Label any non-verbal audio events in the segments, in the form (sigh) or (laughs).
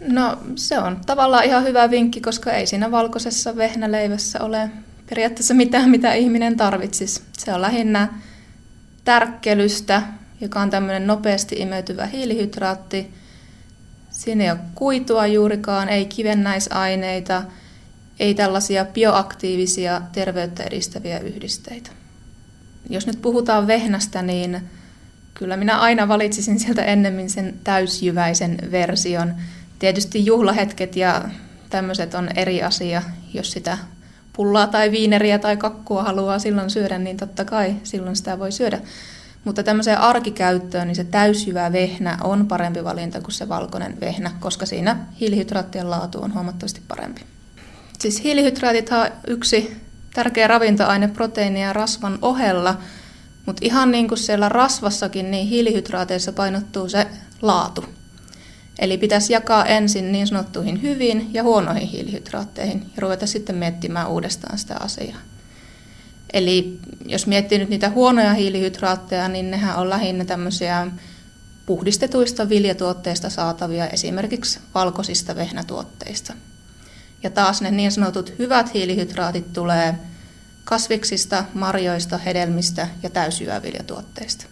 No se on tavallaan ihan hyvä vinkki, koska ei siinä valkoisessa vehnäleivässä ole periaatteessa mitään, mitä ihminen tarvitsisi. Se on lähinnä tärkkelystä, joka on tämmöinen nopeasti imeytyvä hiilihydraatti. Siinä ei ole kuitua juurikaan, ei kivennäisaineita, ei tällaisia bioaktiivisia terveyttä edistäviä yhdisteitä. Jos nyt puhutaan vehnästä, niin kyllä minä aina valitsisin sieltä ennemmin sen täysjyväisen version. Tietysti juhlahetket ja tämmöiset on eri asia, jos sitä pullaa tai viineriä tai kakkua haluaa silloin syödä, niin totta kai silloin sitä voi syödä. Mutta tämmöiseen arkikäyttöön niin se täysjyvä vehnä on parempi valinta kuin se valkoinen vehnä, koska siinä hiilihydraattien laatu on huomattavasti parempi. Siis hiilihydraatit on yksi tärkeä ravintoaine proteiini ja rasvan ohella, mutta ihan niin kuin siellä rasvassakin, niin hiilihydraateissa painottuu se laatu. Eli pitäisi jakaa ensin niin sanottuihin hyviin ja huonoihin hiilihydraatteihin ja ruveta sitten miettimään uudestaan sitä asiaa. Eli jos miettii nyt niitä huonoja hiilihydraatteja, niin nehän on lähinnä tämmöisiä puhdistetuista viljatuotteista saatavia, esimerkiksi valkoisista vehnätuotteista. Ja taas ne niin sanotut hyvät hiilihydraatit tulee kasviksista, marjoista, hedelmistä ja täysjyväviljatuotteista.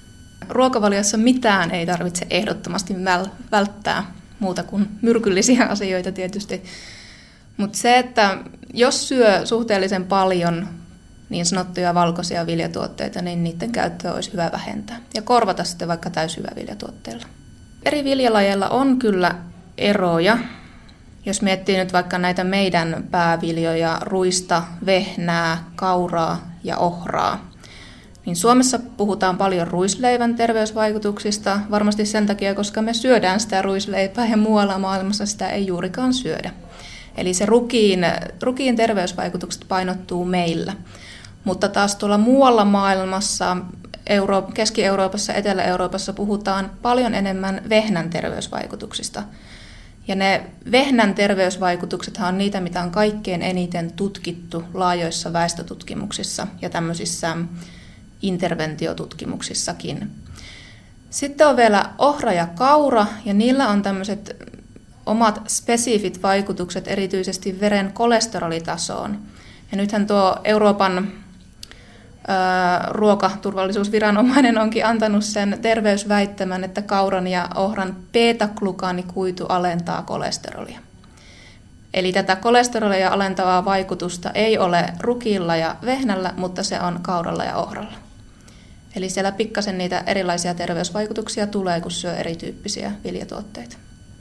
Ruokavaliossa mitään ei tarvitse ehdottomasti välttää muuta kuin myrkyllisiä (laughs) asioita tietysti. Mutta se, että jos syö suhteellisen paljon niin sanottuja valkoisia viljatuotteita, niin niiden käyttöä olisi hyvä vähentää ja korvata sitten vaikka täysjyväviljatuotteilla. Eri viljalajeilla on kyllä eroja. Jos miettii nyt vaikka näitä meidän pääviljoja, ruista, vehnää, kauraa ja ohraa, niin Suomessa puhutaan paljon ruisleivän terveysvaikutuksista, varmasti sen takia, koska me syödään sitä ruisleipää ja muualla maailmassa sitä ei juurikaan syödä. Eli se rukiin, rukiin terveysvaikutukset painottuu meillä. Mutta taas tuolla muualla maailmassa, Euro- Keski-Euroopassa, Etelä-Euroopassa puhutaan paljon enemmän vehnän terveysvaikutuksista. Ja ne vehnän terveysvaikutukset on niitä, mitä on kaikkein eniten tutkittu laajoissa väestötutkimuksissa ja tämmöisissä interventiotutkimuksissakin. Sitten on vielä ohra ja kaura, ja niillä on tämmöiset omat spesifit vaikutukset erityisesti veren kolesterolitasoon. Ja nythän tuo Euroopan ruokaturvallisuusviranomainen onkin antanut sen terveysväittämän, että kauran ja ohran beta-glukaanikuitu alentaa kolesterolia. Eli tätä kolesterolia alentavaa vaikutusta ei ole rukilla ja vehnällä, mutta se on kauralla ja ohralla. Eli siellä pikkasen niitä erilaisia terveysvaikutuksia tulee, kun syö erityyppisiä viljatuotteita.